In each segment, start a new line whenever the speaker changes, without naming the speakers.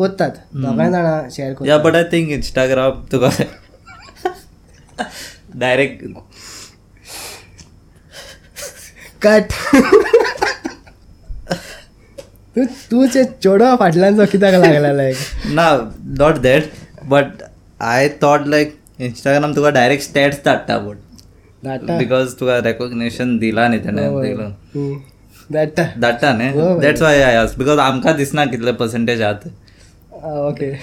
कोत्तात दोगांय जाणां शेअर
या
करतात
बट आय थिंक इंस्टाग्राम तुका. डायरेक्ट
कट तू तू ते चेडवा फाटल्यान जो कित्याक लागला लायक
ना not that but I thought like Instagram Tuka direct stats धाडटा बट बिकॉज तुका रेकॉग्नेशन दिला न्ही तेणें.
धाडटा.
धाडटा न्ही. That's why I ask because आमकां दिसना कितले पर्संटेज ओके
ओके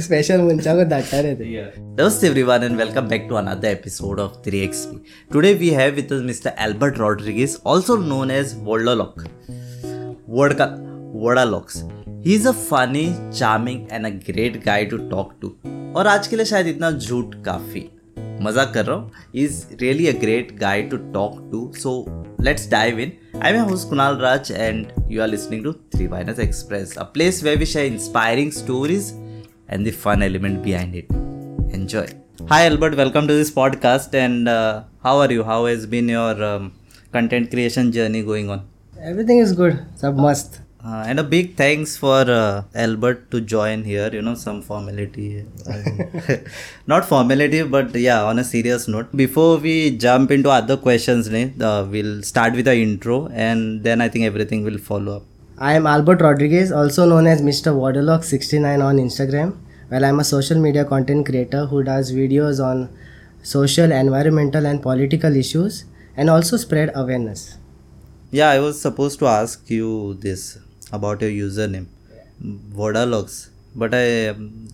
स्पेशल मनचा को दाटा रे ते
दोस्त everyone and welcome back to another episode of 3XP today we have with us mister Albert Rodrigues also known as वोल्डोलॉक word का he is a funny charming and a great guy to talk to और आज के लिए शायद इतना झूठ काफ़ी। मज़ा कर रहा हूँ। Is really a great guy to talk to so let's dive in I'm your host Kunal Raj, and you are listening to Three Minus Express, a place where we share inspiring stories and the fun element behind it. Enjoy. Hi, Albert. Welcome to this podcast. And uh, how are you? How has been your um, content creation journey going on?
Everything is good. Sab must.
Uh, and a big thanks for uh, Albert to join here. You know, some formality. Not formality, but yeah, on a serious note. Before we jump into other questions, uh, we'll start with the intro and then I think everything will follow up.
I am Albert Rodriguez, also known as Mr. Waterlock69 on Instagram. Well, I'm a social media content creator who does videos on social, environmental, and political issues and also spread awareness.
Yeah, I was supposed to ask you this about your username, Vodalogs, but I um,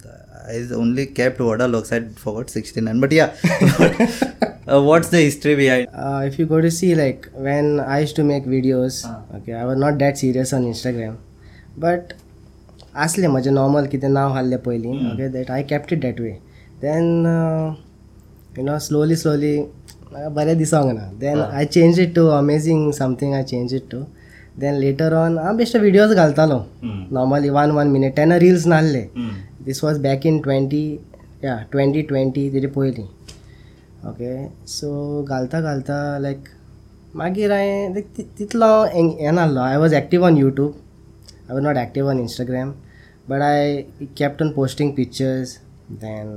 I only kept Vodalogs. I forgot 69. But yeah, uh, what's the history behind?
Uh, if you go to see, like, when I used to make videos, okay, I was not that serious on Instagram, but असले म्हजें normal कितें नांव आहलें पयलीं okay that I kept it that way then you know slowly slowly म्हाका बरें दिसोंक ना then I change it to amazing something I change it to then later on हांव बेश्टे विडियोज घालतालो नॉर्मली वन वन मिनिट तेन्ना reels नासले दीस was back in twenty या ट्वेंटी ट्वेंटी तेजे पयलीं ओके सो घालता घालता लायक मागीर हांवें लायक तितलो हें नासलो I was active on YouTube I was not active on Instagram, but I kept on posting pictures. Then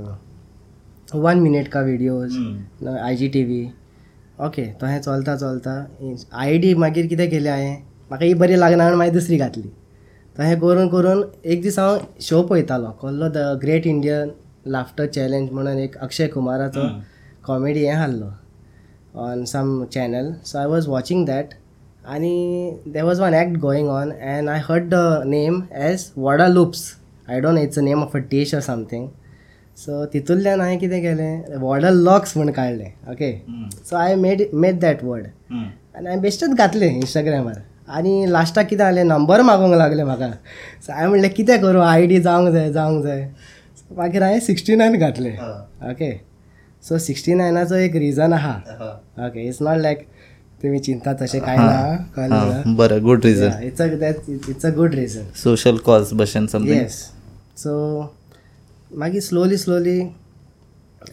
one minute का videos, no, IGTV. ओके तो हें चलता चलता आय डी मागीर कितें केलें हांवें म्हाका ही बरी लागना म्हणून मागीर दुसरी घातली. तो हें करून करून एक दीस हांव शो पळयतालो. कसलो the great Indian laughter challenge म्हणून एक अक्षय कुमाराचो कॉमेडी हें आहलो some channel. So i was watching that and there was one act going on and i heard the name as wada loops. I don't know it's the name of a dish or something. So तितूंतल्यान हांवें कितें केलें वॉडर locks म्हूण काडलें okay so I made made that word आनी हांवें बेश्टेच घातलें इंस्टाग्रामार आनी लास्टाक कितें जालें नंबर मागोंक लागलें म्हाका सो हांवें म्हणलें कितें करूं? आय डी जावंक जाय जावंक जाय. So मागीर हांवें सिक्स्टी नायन घातलें ओके सो सिक्स्टी नायनाचो एक रिजन आहा ओके इट्स नॉट लायक तुम्ही चिंता तशें कांय ना
बरं good
reason it's a it's a good reason
social cause भशेन समथिंग
येस सो मागीर slowly slowly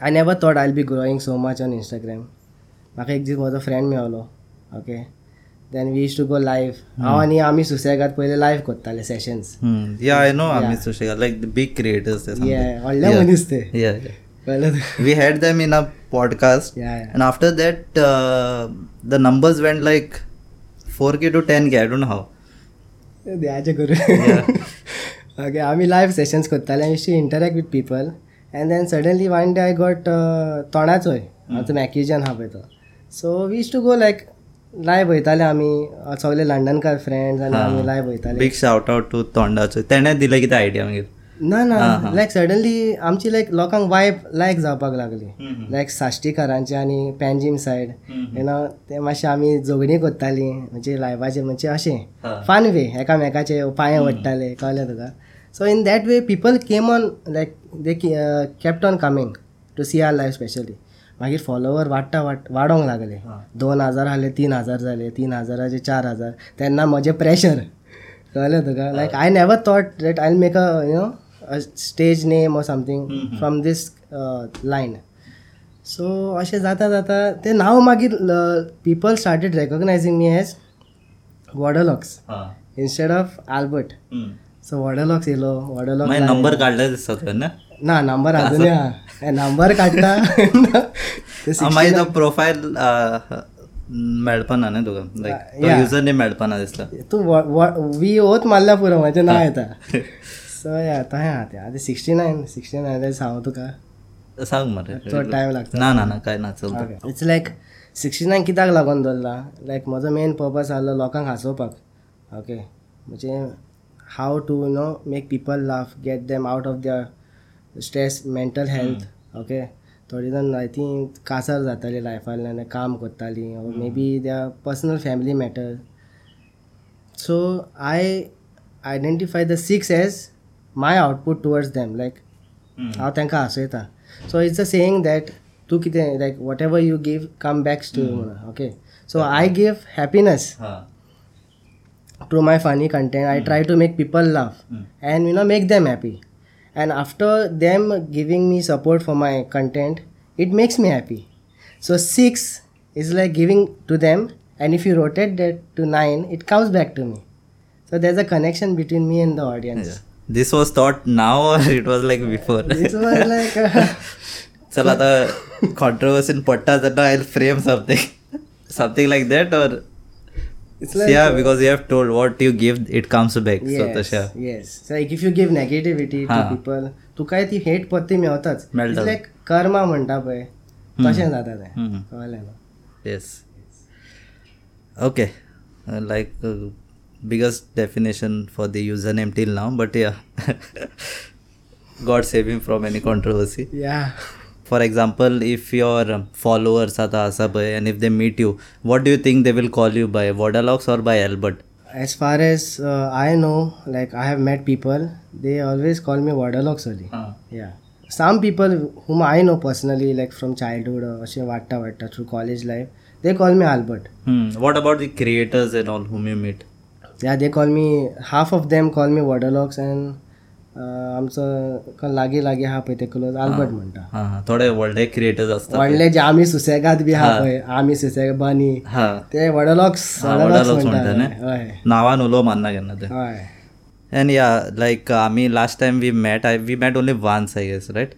I never thought I'll be growing so much on Instagram म्हाका एक दीस म्हजो friend मेळलो. Okay then we to go live हांव आनी आमी सुसेगाद पयले लायव्ह करताले सेशन्स
या आय नो आम्ही सुशेगाद लाईक द बिग क्रिएटर्स
व्हडले मनीस ते
we had them in a podcast.
या या
and after that uh, the numbers went like 4k to 10k i don't know how.
देवाचें करून ओके आमी लायव्ह सेशन्स करताले I to interact with people and then suddenly one day I got तोंडाचोय आमचो मॅक्युजन आहा पळय तो so we to go like live वयताले आमी सगळे लंडनकार फ्रेंड्स आनी आमी लायव्ह वयताले
बिग शाउट आउट टू तोंडाचो. तेणें दिलें कितें आयडिया मागीर?
ना ना. लायक सडनली आमची लायक लोकांक वायब लायक जावपाक लागली. लायक साश्टीकारांची आनी पॅन्जीम सायड यू नो ते मातशें आमी झगडीं करतालीं म्हणजे लायव्हाचे म्हणजे अशें. फन वे एकामेकाचे पांये वडटाले कळ्ळें तुका? So in that way people came on like they kept on coming to see our life especially मागीर फॉलोवर वाडटा वाड वाडोंक लागले. दोन हजार आहले तीन हजार जाले तीन हजाराचे चार हजार. तेन्ना म्हजें प्रेशर कळ्ळें तुका? Like I never thought that I make a you know stage name or something from this uh, line. So अशें जाता जाता ते नांव मागीर people started recognizing me as Wadlocks instead of Albert so Wadlocks येयलो Wadlock
मागीर number काडले दिसता ना?
नंबर अजूनही हा नंबर काडटा ते
आ, मागीर तो प्रोफायल मेळपाना न्ही तुका लायक. युजर नेम मेळपाना दिसता
तूं वी ओत मारल्या पुरो म्हाजें नांव येता. सो या तहें आहा तें आतां सिक्स्टी नायन सिक्स्टी नायन सांगू तुका
सांग मरे
चड टायम लागता.
ना ना ना काय ना चलता
इट्स लायक सिक्स्टी नायन कित्याक लागून दवरला लायक म्हजो मेन पर्पज आहलो लोकांक हांसोवपाक. ओके म्हणजे how to you know make people laugh get them out of their stress mental health okay थोडी जाण आय थिंक कासार जाताली लायफांतल्यान काम करतालीं may be the personal family matter so I identify the six as my output towards them like हांव तांकां हांसयता so it's a saying that तूं कितें like whatever you give come backs to you म्हणून okay so I give happiness through my funny content. I try to make people laugh and you know make them happy. and after them giving me support for my content it makes me happy so six is like giving to them and if you rotate that to nine it comes back to me so there's a connection between me and the audience
this was thought now और it was like before
this was like uh,
चल आता कॉन्ट्रोवर्सीन पडटा तेन्ना I frame something something like that और
it's like
या because you have told what you give it comes back so
yes,
तशा
yes so like if you give negativity to
हा.
people तुका ती हेट पत्ती मेवताच. लायक कर्मा म्हणटा पळय तशें जाता तें. कळलें न्हू
Yes. Okay. Uh, like uh, biggest definition for the username till now, but yeah, God save him from any controversy. for example if your followers are Asabay and if they meet you what do you think they will call you by? Vodalox or by Albert?
As far as uh, I know like I have met people they always call me Vodalox only. Uh. yeah. Some people whom I know personally like from childhood or vatta vatta through college life they call me Albert.
Hmm. what about the creators and all whom you meet?
Yeah they call me half of them call me Vodalox and आमचो लागीं लागीं आहा पळय ते close Albert म्हणटा
हां हां. थोडे व्हडले क्रिएटर्स असतात.
व्हडले जे आमी सुसेगाद बी आहा पळय. आमी सुसेगाद बनी.
हां.
ते वडलॉक्स वडलॉक्स म्हणटा हय.
नावान उलो मानना केन्ना ते.
हय.
And yeah, like आम्ही last time we met I we met only once I guess right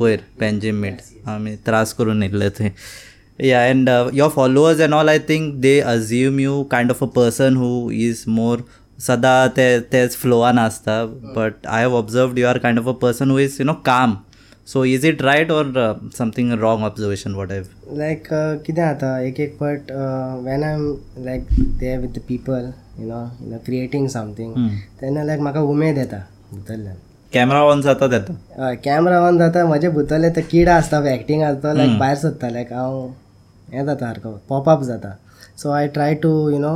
पयर पेंजीम मीट. आमी त्रास करून येयल्ले थंय या and your followers and all I think they assume you kind of a person who is more सदां ते तेच फ्लोवान आसता but I have observed you are kind of a person who is you know calm so is it right or something wrong observation what I
like कितें जाता एक एक फावट वेन आय एम लायक ते with the people you know you know creating something तेन्ना like म्हाका उमेद येता भितरल्यान
कॅमेरा ऑन जाता तेन्ना
हय कॅमेरा ऑन जाता म्हजे भितरले ते किडा आसता एक्टींग आसता लायक भायर सोदता लायक हांव हें जाता सारको पॉपअप जाता. So I try to you know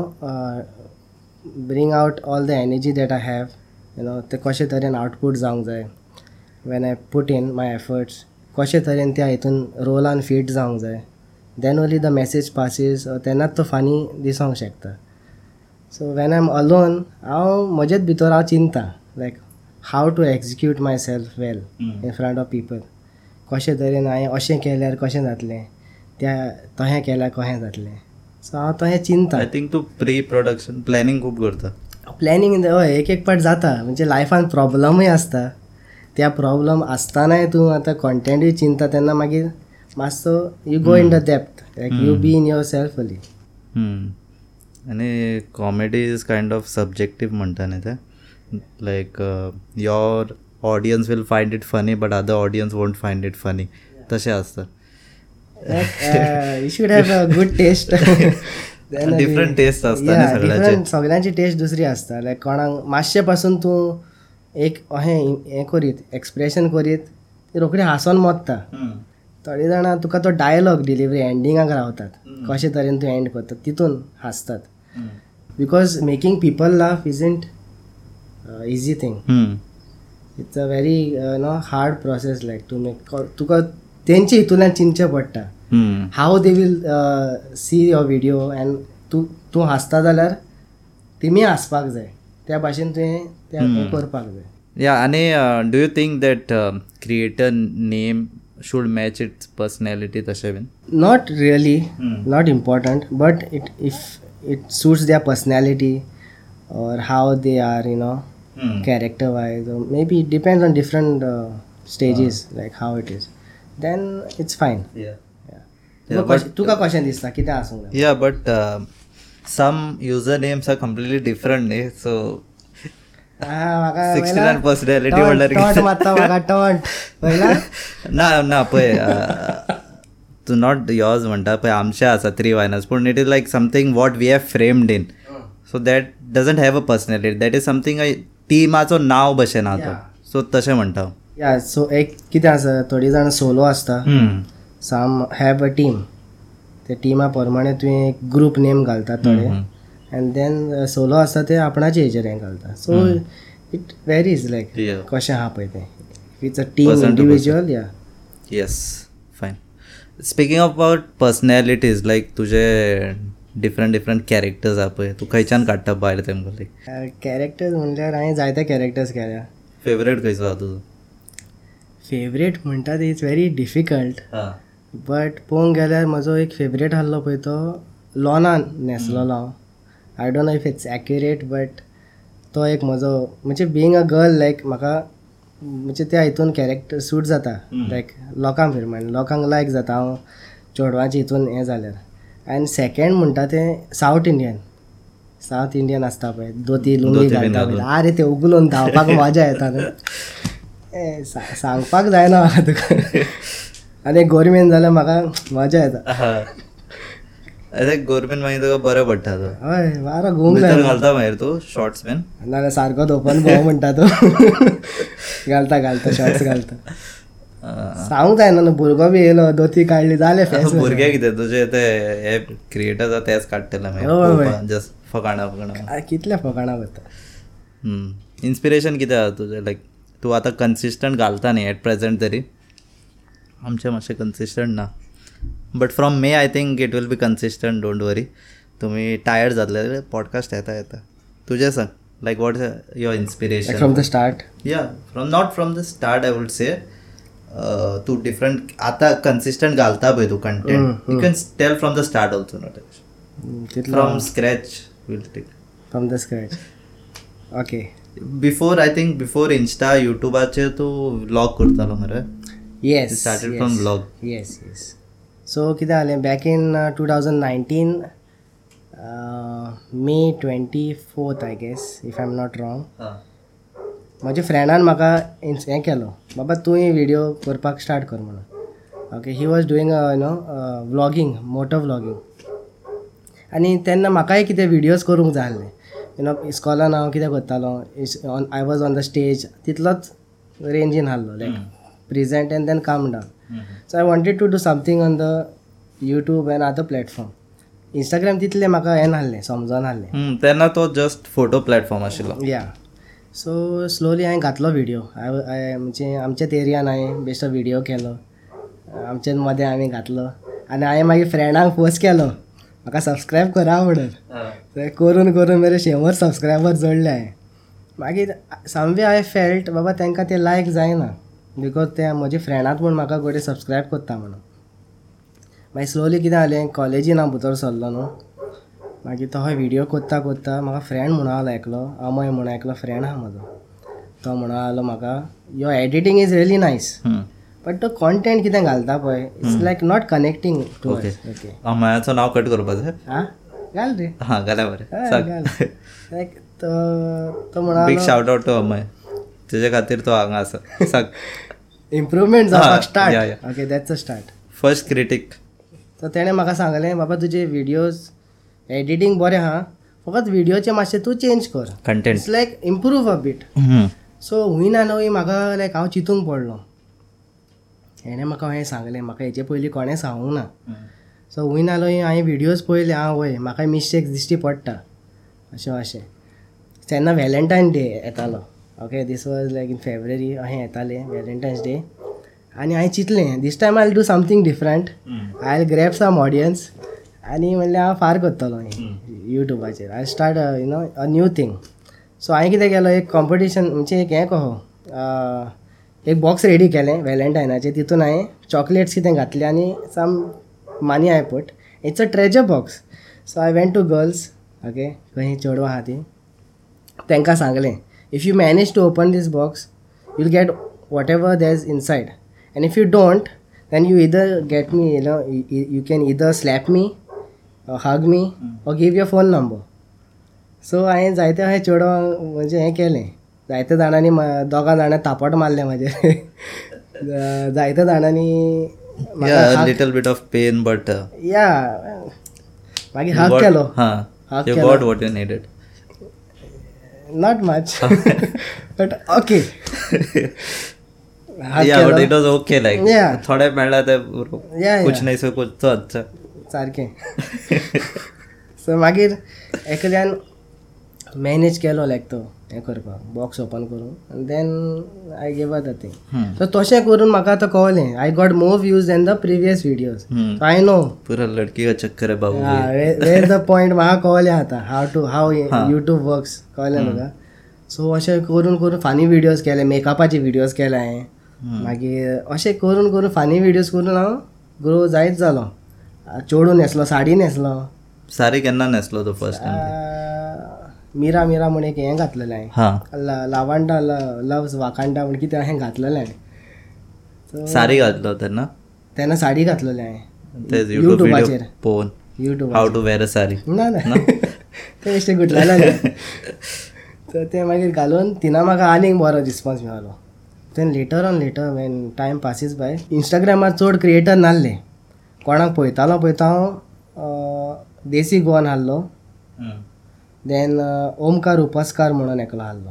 bring out all the energy that I have you know ते कशे तरेन आउटपूट जावंक जाय. When I put in my efforts कशे तरेन त्या हितून रोलान फीट जावंक जाय. Then only the message passes तेन्नाच तो फानी दिसोंक शकता. So when I am alone हांव म्हजेच भितर हांव चिंता. Like how to execute myself well in front of people कशे तरेन हांवें अशें केल्यार कशें जातलें? त्या तहें केल्यार कशें जातलें? सो हांव तहें चिंता.
आय थिंक तूं प्री प्रोडक्शन प्लॅनिंग खूब करता
प्लॅनिंग हय एक एक पाट जाता. म्हणजे लायफान प्रॉब्लमूय आसता त्या प्रॉब्लम आसतानाय तूं आतां कॉन्टेंटूय चिंता तेन्ना मागीर मातसो you go in the depth like you be in yourself
only. आणि comedy is kind of subjective म्हणटा न्ही ते. Like your audience will find it funny but other audience won't find it funny तशें आसता
you should have a good taste
different taste आसता न्ही सगळ्याचे.
Different सगळ्यांची टेस्ट दुसरी आसता लायक कोणाक मातशे पासून तूं एक अहें हें करीत एक्सप्रेशन करीत ती रोखडी हांसोन मोत्ता थोडे जाणां तुका तो डायलॉग डिलिवरी एंडिंगाक रावतात. कशे तरेन तूं एंड करता तितून हांसतात. Because making people laugh isn't easy thing it's a very no hard process like to make तुका त्यांच्या हेतूला चिंचा पडटा how they will see your video and तू तू हसता जाल्यार तिमी हसपाक जाय. त्या भाशेन तुवें त्या करपाक जाय.
या आनी do you think that creator name should match its personality तशें be
not really not important but it if it suits the personality or how they are you know character wise may be it depends on different stages like how it is then it's fine
Yeah.
yeah.
Yeah,
तुका question- question दिसता कितें आसूंक जाय
Yeah, but uh, some usernames are completely different. Eh? So
म्हाका
69 personality
taunt
म्हणल्यार
taunt
कितें?
मारता म्हाका टॉन्ट पळयला
ना ना पळय तू नॉट योर्स म्हणटा पळय आमचे आसा थ्री वायनर्स पूण it is like something what we have framed in so that doesn't have a personality that is something टिमाचो नांव भशेन आहा तो सो तशें म्हणटा.
या सो एक कितें आसा थोडी जाण सोलो आसता
हम्म.
साम हॅव अ टीम त्या टिमा प्रमाणे तुवें एक ग्रूप नेम घालता थोडे. अँड देन सोलो आसता ते आपणाचे हेचेर हें घालता सो इट वेरीज लायक. कशें आहा पळय तें इट्स अ टीम इंडिविज्युअल या
yes fine speaking of about personalities like तुजे डिफरंट डिफरंट कॅरेक्टर्स आहा पळय तूं खंयच्यान काडटा भायर तेमकां लायक
कॅरेक्टर्स म्हणल्यार हांवें जायते कॅरेक्टर्स केल्या
फेवरेट खंयचो आहा तुजो
फेवरेट म्हणटा ते इट्स व्हेरी डिफिकल्ट बट पळोवंक गेल्यार म्हजो एक फेवरेट आहलो पळय तो लॉनान न्हेसलोलो हांव I don't know if it's accurate but तो एक म्हजो म्हणजे बिंग अ गर्ल लायक म्हाका म्हणजे त्या हितून कॅरेक्टर सूट जाता. लायक लोकांक फिरमाण लोकांक लायक जाता हांव. चेडवांच्या हितून हें जाल्यार. आनी सेकेंड म्हणटा तें सावथ इंडियन सावथ इंडियन आसता पळय धोती लुंगी घालता. पळय. आरे ते उगलून धांवपाक मजा येता न्हू. सांगपाक जायना. म्हाका तुका आनी गोरमेंट जाल्यार म्हाका मजा येता.
अरे गव्हर्मेंट मागीर तुका बरें पडटा तो.
हय वारो घुमूंक
भितर
जाय
घालता मागीर तूं शॉर्ट्स बीन
नाल्यार सारको धोपन भोव म्हणटा तो. घालता घालता शॉर्ट्स घालता. सांगूंक जायना न्हू भुरगो बी येयलो धोती काडली जालें फेस
भुरगे कितें तुजे ते हे क्रिएटर आसा तेच काडटले. मागीर. जस्ट फकाणा फकाणा.
कितल्या फकाणा वता
इन्स्पिरेशन कितें आहा तुजें लायक तूं आतां कन्सिस्टंट घालता न्ही एट प्रेझेंट तरी. आमचें मातशें कन्सिस्टंट ना. But from May I think it will be consistent don't worry तुमी टायर्ड जातले पॉडकास्ट येता येता. तुजें सांग like what your inspiration
from the start
या from not from the start I would say Tu different आतां consistent घालता पळय तू content you can tell from the start also
not
from scratch will take
from the scratch okay
before I think before insta युट्यूबाचेर तूं vlog करतालो मरे.
Yes
started from vlog.
Yes yes so कितें जालें back in two thousand nineteen May twenty fourth I guess if I am not wrong म्हज्या फ्रेंडान म्हाका हें केलो. बाबा तूंय व्हिडिओ करपाक स्टार्ट कर म्हणून. Okay he was doing you know vlogging moto vlogging आनी तेन्ना म्हाकाय कितें व्हिडियोज करूंक जाय आसले यू नो इस्कॉलान हांव कितें करतालो on I was on the stage तितलोच रेंजीन आहलो like present and then came down so I wanted to do something on the YouTube and other platform Instagram तितलें म्हाका हें नासलें समजोन नासलें
तेन्ना तो जस्ट फोटो प्लॅटफॉर्म आशिल्लो.
या सो स्लोली हांवें घातलो व्हिडिओ हांवें म्हणजे आमच्याच एरियान हांवें बेश्टो व्हिडिओ केलो. आमच्याच मदें हांवें घातलो. आनी हांवें मागीर फ्रेंडांक फोर्स केलो. म्हाका सबस्क्रायब करा म्हणून. ते करून करून मेरे शेंवर सबस्क्रायबर जोडले हांवें मागीर सामवे हांवें फेल्ट बाबा तांकां ते लायक जायना. बिकॉज ते म्हजे फ्रेंडांत म्हूण म्हाका गोडे सबस्क्रायब करता म्हणून. मागीर स्लोली कितें जालें कॉलेजीन हांव भितर सरलो न्हू. मागीर तो व्हिडिओ कोत्ता कोत्ता म्हाका फ्रेंड म्हणून आलो एकलो. अमय म्हणून एकलो फ्रेंड आहा म्हजो. तो म्हणून आलो म्हाका your editing is really nice but तो कॉन्टेंट कितें घालता पळय? It's like not connecting to
okay
okay
मायाचो नांव कट करपाचें
हा? घाल रे.
हां घाल्या बरें.
लायक तो तो
बीग
म्हणून
शाउट आउट टू अमय. तुजे खातीर तो हांगा आसा सांग.
इम्प्रुवमेंट जावपाक
start.
Okay that's a start
first critic
तर तेणें म्हाका सांगलें बाबा तुजे व्हिडियोज एडिटींग बरें आहा फकत व्हिडियोचे मातशें तूं चेंज कर.
Content
it's like improve a bit so हूंय ना न्हय म्हाका लायक हांव चिंतूंक पडलो. हेणें म्हाका हें सांगलें म्हाका हेचे पयलीं कोणें सांगूंक ना सो हूंय नालो हांवें व्हिडियोज पळयले आं वय म्हाका मिस्टेक्स दिश्टी पडटा अशें अशें तेन्ना व्हॅलेंटायन डे येतालो okay this was like in February अशें येतालें व्हॅलेंटायन्स डे आनी हांवें चिंतलें this time I do something different I grab some audience आनी म्हणलें हांव फार करतलो युट्यूबाचेर I start you know a new thing so हांवें कितें केलो एक कॉम्पिटिशन म्हणजे एक हें कहो एक बॉक्स रेडी hmm. केले व्हॅलेंटायनाचे तितून हांवें चॉकलेट्स कितें घातले आनी साम मानी हांवें put it's a treasure box so I went to girls okay खंय चेडवां आहा ती तांकां सांगलें if you manage to open this box you get whatever there's inside and if you don't then you either get me you know you can either slap me hug me or give your phone number so हांवें जायते अशें चेडवांक म्हणजे हें केलें. जायत्या जाणांनी दोगां जाणां तापट मारले म्हाजे जायत्या जाणांनी
bit of pain, but uh,
या मागीर हग
got-
केलो.
got what you needed.
Not
much but okay it was okay. Like
Yeah.
थोडे मेळ्ळा ते
या
कुछ नाही सो कुछ तो अच्छा.
सारकें सो मागीर एकल्यान मॅनेज केलो लायक तो. हें करपाक बॉक्स ओपन करून. आनी then I gave a the thing
Hmm.
So तशें करून म्हाका आतां कळलें I got more views than the previous videos
Hmm.
So I know
पूरा लड़की का चक्कर है बाबू
वेर द पॉयंट म्हाका कळलें आतां. How to how YouTube works कळलें म्हाका. सो अशें करून करून फानी विडियोज केले मेकअपाचे विडियोज केले हांवें मागीर अशें करून करून फानी विडियोज करून हांव ग्रो जायत जालो. चेडू न्हेसलो साडी न्हेसलो
सारी केन्ना नेसलो तो फर्स्ट
मिरा मिरा म्हण एक हें घातलेलें हांवें
हा.
लावांडा लव्स वाकांडा म्हण कितें हें घातलेलें हांवें
सारी घातलो तेन्ना
तेन्ना साडी घातलेलें हांवें युट्यूबाचेर.
पोवन
YouTube
how to wear a sari
ना ना. ते बेश्टें गुटलेलें तर ते मागीर घालून तिना म्हाका आनीक बरो response मेळलो. Then later on later when time passes by इंस्टाग्रामार चड क्रिएटर नासले कोणाक पळयतालो पळयता हांव देसी गोवन आहलो देन ओमकार उपस्कार म्हणून एकलो आहलो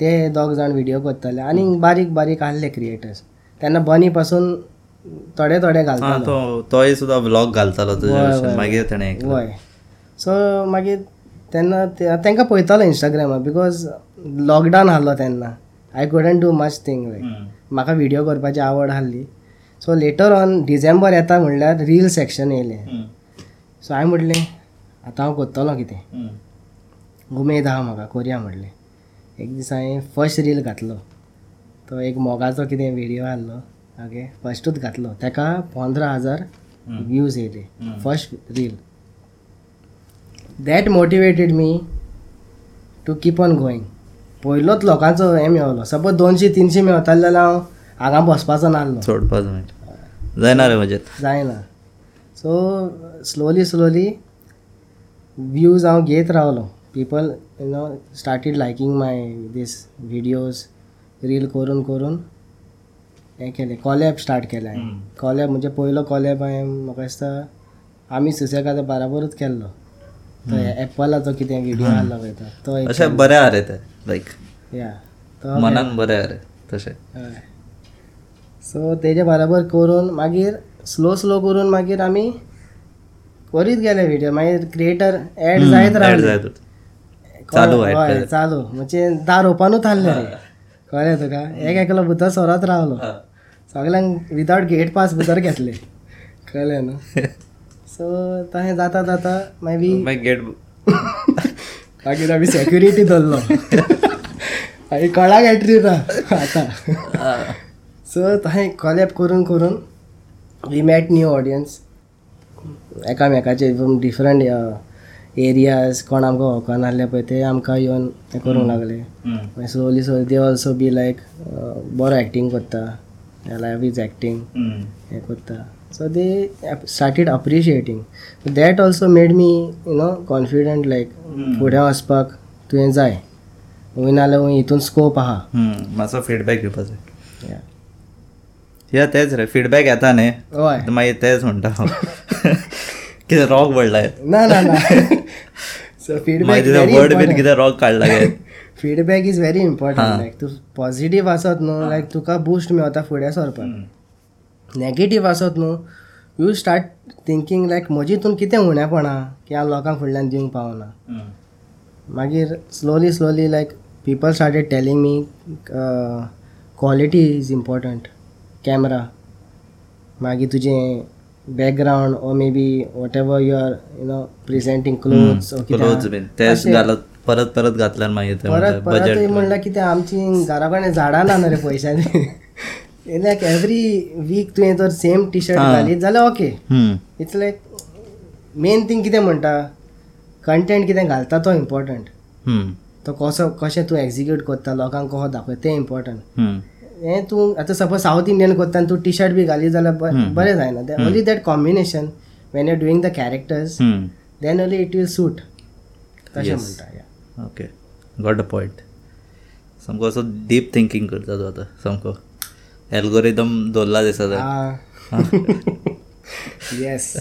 ते दोग जाण व्हिडिओ करताले आनी बारीक बारीक आहले क्रिएटर्स तेन्ना बनी पासून थोडे थोडे घालतालो.
तो तोय सुद्धा व्लॉग घालतालो मागीर तेणें
वय सो मागीर तेन्ना तेंकां पळयतालो इंस्टाग्रामार बिकॉज लॉकडावन आहलो तेन्ना I couldn't do much thing
like.
म्हाका व्हिडिओ करपाची आवड आहली सो लेटर ऑन डिसेंबर येता म्हणल्यार रील सेक्शन येयलें. सो हांवें म्हटलें आतां हांव करतलो कितें. उमेद आहा म्हाका करया म्हटलें एक दीस हांवें फर्स्ट रील घातलो. तो एक मोगाचो कितें व्हिडिओ आहलो ओके फस्टूच घातलो. ताका पंदरा हजार व्यूज येयले. First reel that motivated me to keep on going पयलोच लोकांचो हें मेळलो सपोज दोनशी तिनशी मेळटाले जाल्यार हांव हांगा बसपाचो नासलो
सोडपाच जायना रे म्हजें
जायना. सो स्लोली स्लोली व्यूज हांव घेत रावलो. People you know started liking my this videos reel करून करून हें केलें कॉलेब स्टार्ट केलें हांवें कॉलेब म्हणजे पयलो कॉलेब हांवें म्हाका दिसता आमी सुसेगाद बाराबरूच केल्लो तो एप्पलाचो कितें व्हिडिओ आहलो पळय तो
अशें बरें आहा रे ते लायक
या तो
मनान बरें आहा रे तशें
हय सो तेजे बराबर करून मागीर स्लो स्लो करून मागीर आमी करीत गेले व्हिडिओ मागीर क्रिएटर एड जायत रावले.
चालू
हय,
आहे
चालू. म्हणजे दार ओपनूच आहले रे कळ्ळें तुका? एक एकलो भितर सोरत रावलो. सगल्यांक विदावट गेट पास भितर घेतले. कळ्ळें न्हू सो तशें जाता जाता मागीर
मागीर गेट
मागीर आमी सेक्युरिटी धरलो. आनी कोणाक एंट्री ना. आतां. सो तशें कॉलेब करून करून वी मॅट न्यू ऑडियन्स एकामेकाचे डिफरंट एरियाज कोण आमकां वळखना नासले पळय ते आमकां येवन हें करूंक लागले. मागीर slowly slowly they also be like बरो एक्टींग करता. लायफ इज एक्टींग हें करता. So they started appreciating that also made me you know confident like फुडें वचपाक तुवें जाय. वय नाल्यार हितून स्कोप आहा.
मातसो फिडबॅक
Yeah.
या तेच रे फिडबॅक येता न्ही.
हय.
मागीर तेच म्हणटा कितें रॉक पडलाय
ना ना ना. फीडबॅक
वर्ड बीन कितें रॉक काडला गे
feedback is very important like तूं पॉझिटीव आसत न्हू लायक तुका बूस्ट मेळटा फुडें सरपाक नॅगेटीव आसत न्हू यू स्टार्ट थिंकींग लायक म्हजी हितून कितें उणेपणा की हांव लोकांक फुडल्यान दिवंक पावना. मागीर slowly slowly like people started telling me quality is important camera मागीर तुजें background or maybe whatever you are you know presenting clothes
clothes बीन. तेच घालत परत परत घातल्यार मागीर ते
परत परत म्हणल्यार कितें आमची घरा कडेन झाडां ना रे पयशांनी लायक एवरी वीक तुवें जर सेम टी शर्ट घालीत जाल्यार okay it's like main thing कितें म्हणटा कंटेंट कितें घालता तो इम्पॉर्टंट तो कसो कशें तूं एग्जिक्यूट करता लोकांक कसो दाखय तें इम्पॉर्टंट. हें तूं आतां सपोज साऊथ इंडियन करता आनी तूं टी शर्ट बी घाली जाल्यार. बरें जायना. Only that combination when you doing the
characters.
Then only it will suit तशें. म्हणटा.
ओके गॉट अ पॉयंट सामको असो डीप थिंकींग करता तो आतां सामको. एल्गोरिदम दवरला दिसता.
येस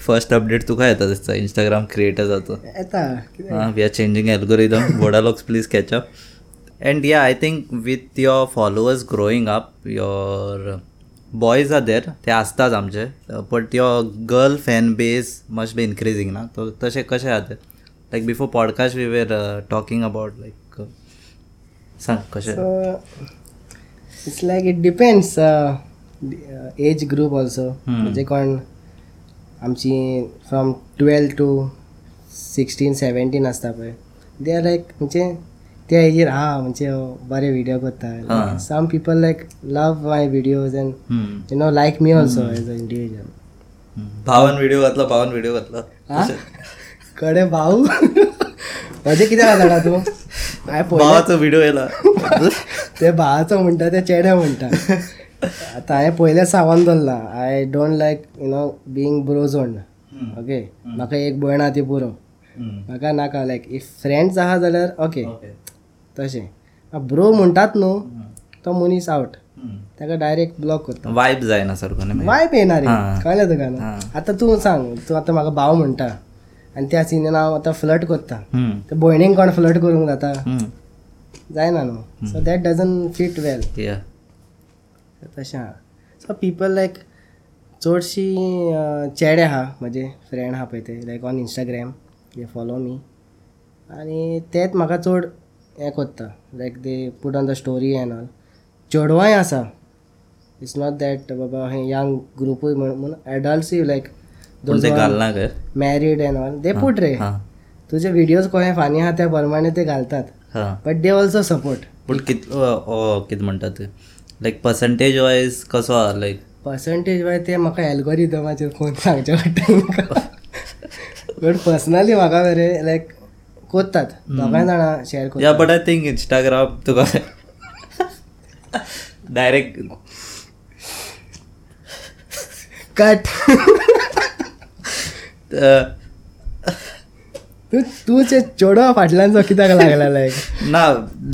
फर्स्ट अपडेट तुका येता दिसता इंस्टाग्राम क्रिएटर जातो.
येता.
We are changing algorithm वोडालॉक्स please catch and yeah I think with your followers growing up your boys are there ते आसताच आमचे but your girl fan base must be increasing ना तो तशें कशें आहा तें like before podcast we were talking about like सांग
it's like it depends uh, age group also म्हणजे कोण आमची from twelve to sixteen seventeen आसता पळय. दे आर लायक म्हणजे त्या एजीर हा म्हणजे बरे व्हिडिओ करता some people like love my videos and you know like me also as a individual
भावान व्हिडिओ घातलो भावान व्हिडिओ घातलो.
कडे भाऊ? म्हणजे कित्याक जाणा तू? हांवें
भावाचो व्हिडिओ येला.
ते भावाचो म्हणटा ते चेडे म्हणटा आतां हांवें पयलें सांगून दवरलां I don't like you know being bro zoned okay म्हाका एक भयण आहा ती पुरो. म्हाका नाका लायक इफ फ्रेंड्स आहा जाल्यार ओके तशें ब्रो म्हणटात न्हू तो मनीस आवट ताका डायरेक्ट ब्लॉक करता
वायब जायना सारको
वायप येणार रे. कळ्ळें तुका न्हू. आतां तूं सांग तूं आतां म्हाका भाव म्हणटा आनी त्या सिनेन हांव आतां फ्लट करता. तर भयणीक कोण फ्लट करूंक जाता. जायना न्हू so that doesn't fit
well.
तशें. आहा सो पीपल लायक चडशीं चेडे आहा म्हजे फ्रेंड आहा पळय ते like on Instagram they follow me आनी तेच म्हाका चड हें करता like they put on the story and all चेडवांय आसा इट्स नॉट दॅट बाबा हें यंग ग्रुपूय म्हण म्हूण एडल्ट्सूय
like
married and all they put रे
हा
तुजे व्हिडियोज कोहे फानी आहा त्या प्रमाणे ते घालतात
हा।
बट दे ऑल्सो सपोर्ट
पूण कित ओ कित म्हणटा ते? लायक पर्संटेज वायज कसो आहा लायक
पर्संटेज वाय ते म्हाका एल्गोरिदमाचेर फोन सांगचे पडटा बट पर्सनली म्हाका बरे लायक कोत्तात. दोगांय जाणां शेअर
या
करतात
बट आय थिंक इंस्टाग्राम तुका. डायरेक्ट
कट तूं तूं ते चेडवा फाटल्यान जो कित्याक लागला लायक
ना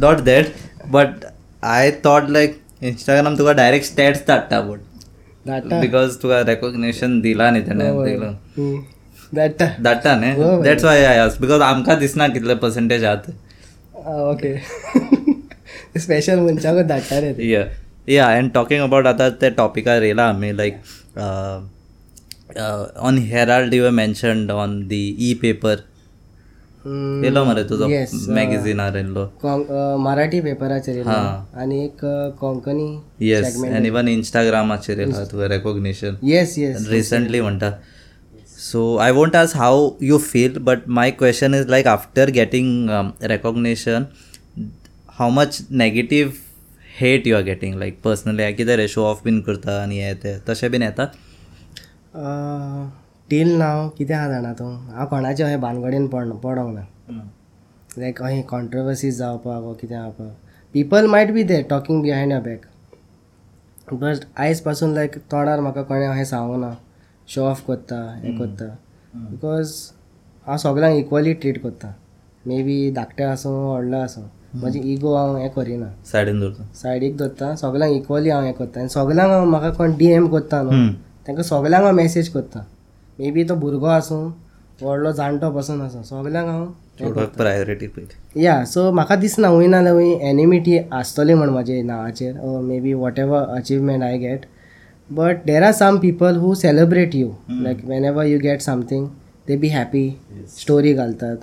not that but I thought like Instagram Tuka direct stats धाडटा बट
धाडटा.
बिकॉज तुका रेकॉग्नेशन दिला न्ही तेणें.
धाडटा
न्ही that's why I ask because आमकां दिसना कितले पर्संटेज आहा ते
ओके स्पेशल मनशाकूच धाडटा रे
या या अँड टॉकिंग अबाउट आतां ते टॉपिकार येयला आमी like on Herald you mentioned on the e
paper.
येयलो मरे तुजो मॅगझिनार येयलो
कों- अं, मराठी पेपराचेर.
हा.
आनी एक कोंकणी
येस एन इवन इंस्टाग्रामाचेर येयला तुका रेकॉग्नेशन
येस येस
रिसंटली म्हणटा so I won't ask how you feel but my question is like after getting recognition how much negative hate you are getting like personally कितें रे show off bin करता आनी हें तें तशें bin येता
till नाव कितें आहा जाणा तूं हांव कोणाच्या अशें भानगडीन पड पडोंक ना। लायक अशें कॉन्ट्रवर्सीज जावपाक वो कितें जावपाक people might be there talking behind a back but आयजपासून like तोंडार म्हाका कोणें अशें सांगूं ना। शो ऑफ करता हें करता बिकॉज हांव सगळ्यांक इक्वली ट्रीट करता मे बी धाकटे आसूं व्हडलो आसूं म्हजी इगो हांव हें करिना
सायडीन दवरता
सायडीक दवरता सगळ्यांक इक्वली हांव हें करता आनी सगळ्यांक हांव म्हाका कोण डी एम करता न्हू. तांकां सगळ्यांक हांव मेसेज करता मे बी तो भुरगो आसूं व्हडलो जाणटो पासून आसूं सगळ्यांक हांव
प्रायोरिटी पयली
या सो म्हाका दिसना हूंय नाल्यार हूंय एनिमिटी आसतली म्हण म्हाजे नांवाचेर. Maybe whatever achievement I get but there are some people who celebrate you like whenever you get something they be happy story घालतात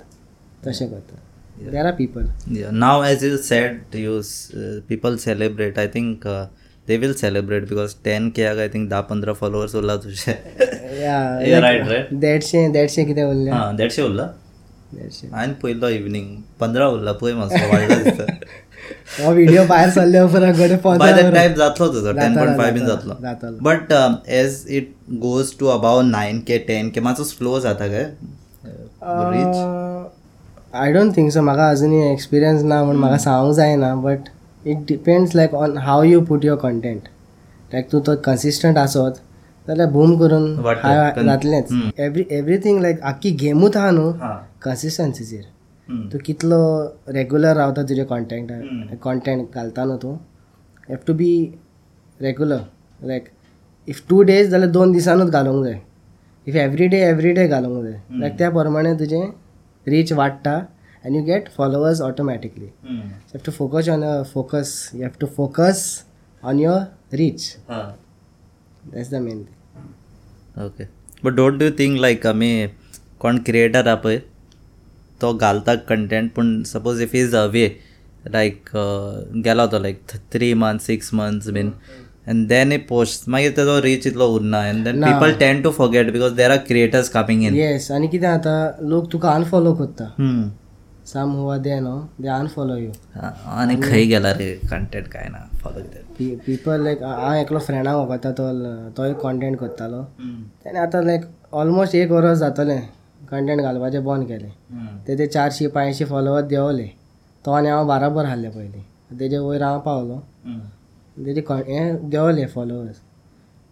तशें करतात there are people
Yeah, now as you said, you s- uh, people celebrate. I think uh, they will celebrate because 10k आग I think 10-15 followers उरला तुझे Yeah, right, right.
देडशे देडशे कितें उरले
हां देडशे उरला
देडशे
हांवें पयलो इवनिंग पंदरा उरला पळय मातसो वाडलो दिसता
हो व्हिडिओ भायर सरले उपरांत
बाय दॅट टायम जातलो तुजो टेन पॉयंट फायव बीन
जातलो.
But as it goes to above nine K ten K मातसो स्लो जाता काय reach
I don't think so म्हाका अजुनूय एक्सपिरियन्स ना म्हूण म्हाका सांगूंक जायना but it depends like on how you put your content like तूं तो कन्सिस्टंट आसत जाल्यार बूम करून जातलेंच. एवरी एवरीथींग लायक आख्खी गेमूच आहा न्हू कन्सिस्टन्सीचेर. तूं कितलो रेगुलर रावता तुजे कॉन्टेंट
हम्म.
कॉन्टेंट घालता न्हू तूं? Have to be regular like if two days जाल्यार दोन दिसानूच घालूंक जाय. If every day every day घालूंक जाय. लायक त्या प्रमाणे तुजें रीच वाडटा आनी you get
followers
automatically. Have to focus on your focus you have to focus on your
reach
that's the main thing
okay but don't you think like आमी कोण creator आहा पळय तो घालता कंटेंट पूण suppose if is away like गेलो तो like three months six months bin and then a post मागीर तेजो रीच इतलो उरना एंड देन
ना.
People tend to forget because there are creators coming in
yes आनी कितें जाता लोक तुका अनफॉलो करता. साम हुआ दे न्हू दे अनफॉलो यू
आनी खंय गेला रे कंटेंट काय ना फॉलो
पीपल लायक हांव एकलो फ्रेंडाक वळखता तो तोय कॉन्टेंट करतालो. तेणें आतां लायक ऑलमोस्ट एक वर्स जातलें. कंटेंट घालपाचें बंद केलें. ते ते चारशी पांयशी फॉलोवर देंवले तो आनी हांव बाराबर आहले पयलीं तेजे वयर हांव पावलो तेजे हें देंवले फॉलोवर्स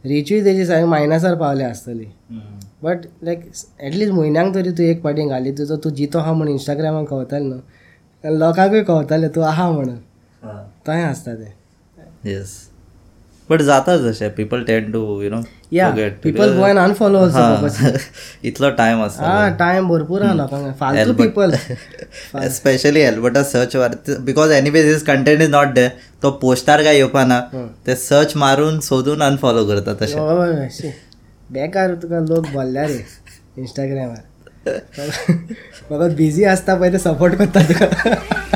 रिचूय तेजी सारकी मायनसार पावले आसतली बट लायक एटलिस्ट म्हयन्यांक तरी तूं एक पाटी घाली तुजो तूं जितो आहा म्हणून इंस्टाग्रामाक कळटलें न्हू लोकांकूय कळटलें तूं आहा म्हणून. थंय आसता तें.
येस बट जाता जशें people tend to you
know yeah people go and unfollow
इतलो टायम आसता
हा. टायम भरपूर आहा लोकांक फालतू पीपल
स्पेशली एल्बर्टा सर्च वर because anyways is content is not day तो पोस्टार काय येवपाना ते सर्च मारून सोदून अनफॉलो करता तशें.
बेकार तुका लोक बोल्ल्या रे इंस्टाग्रामार फकत बिजी आसता पळय ते सपोर्ट करता तुका.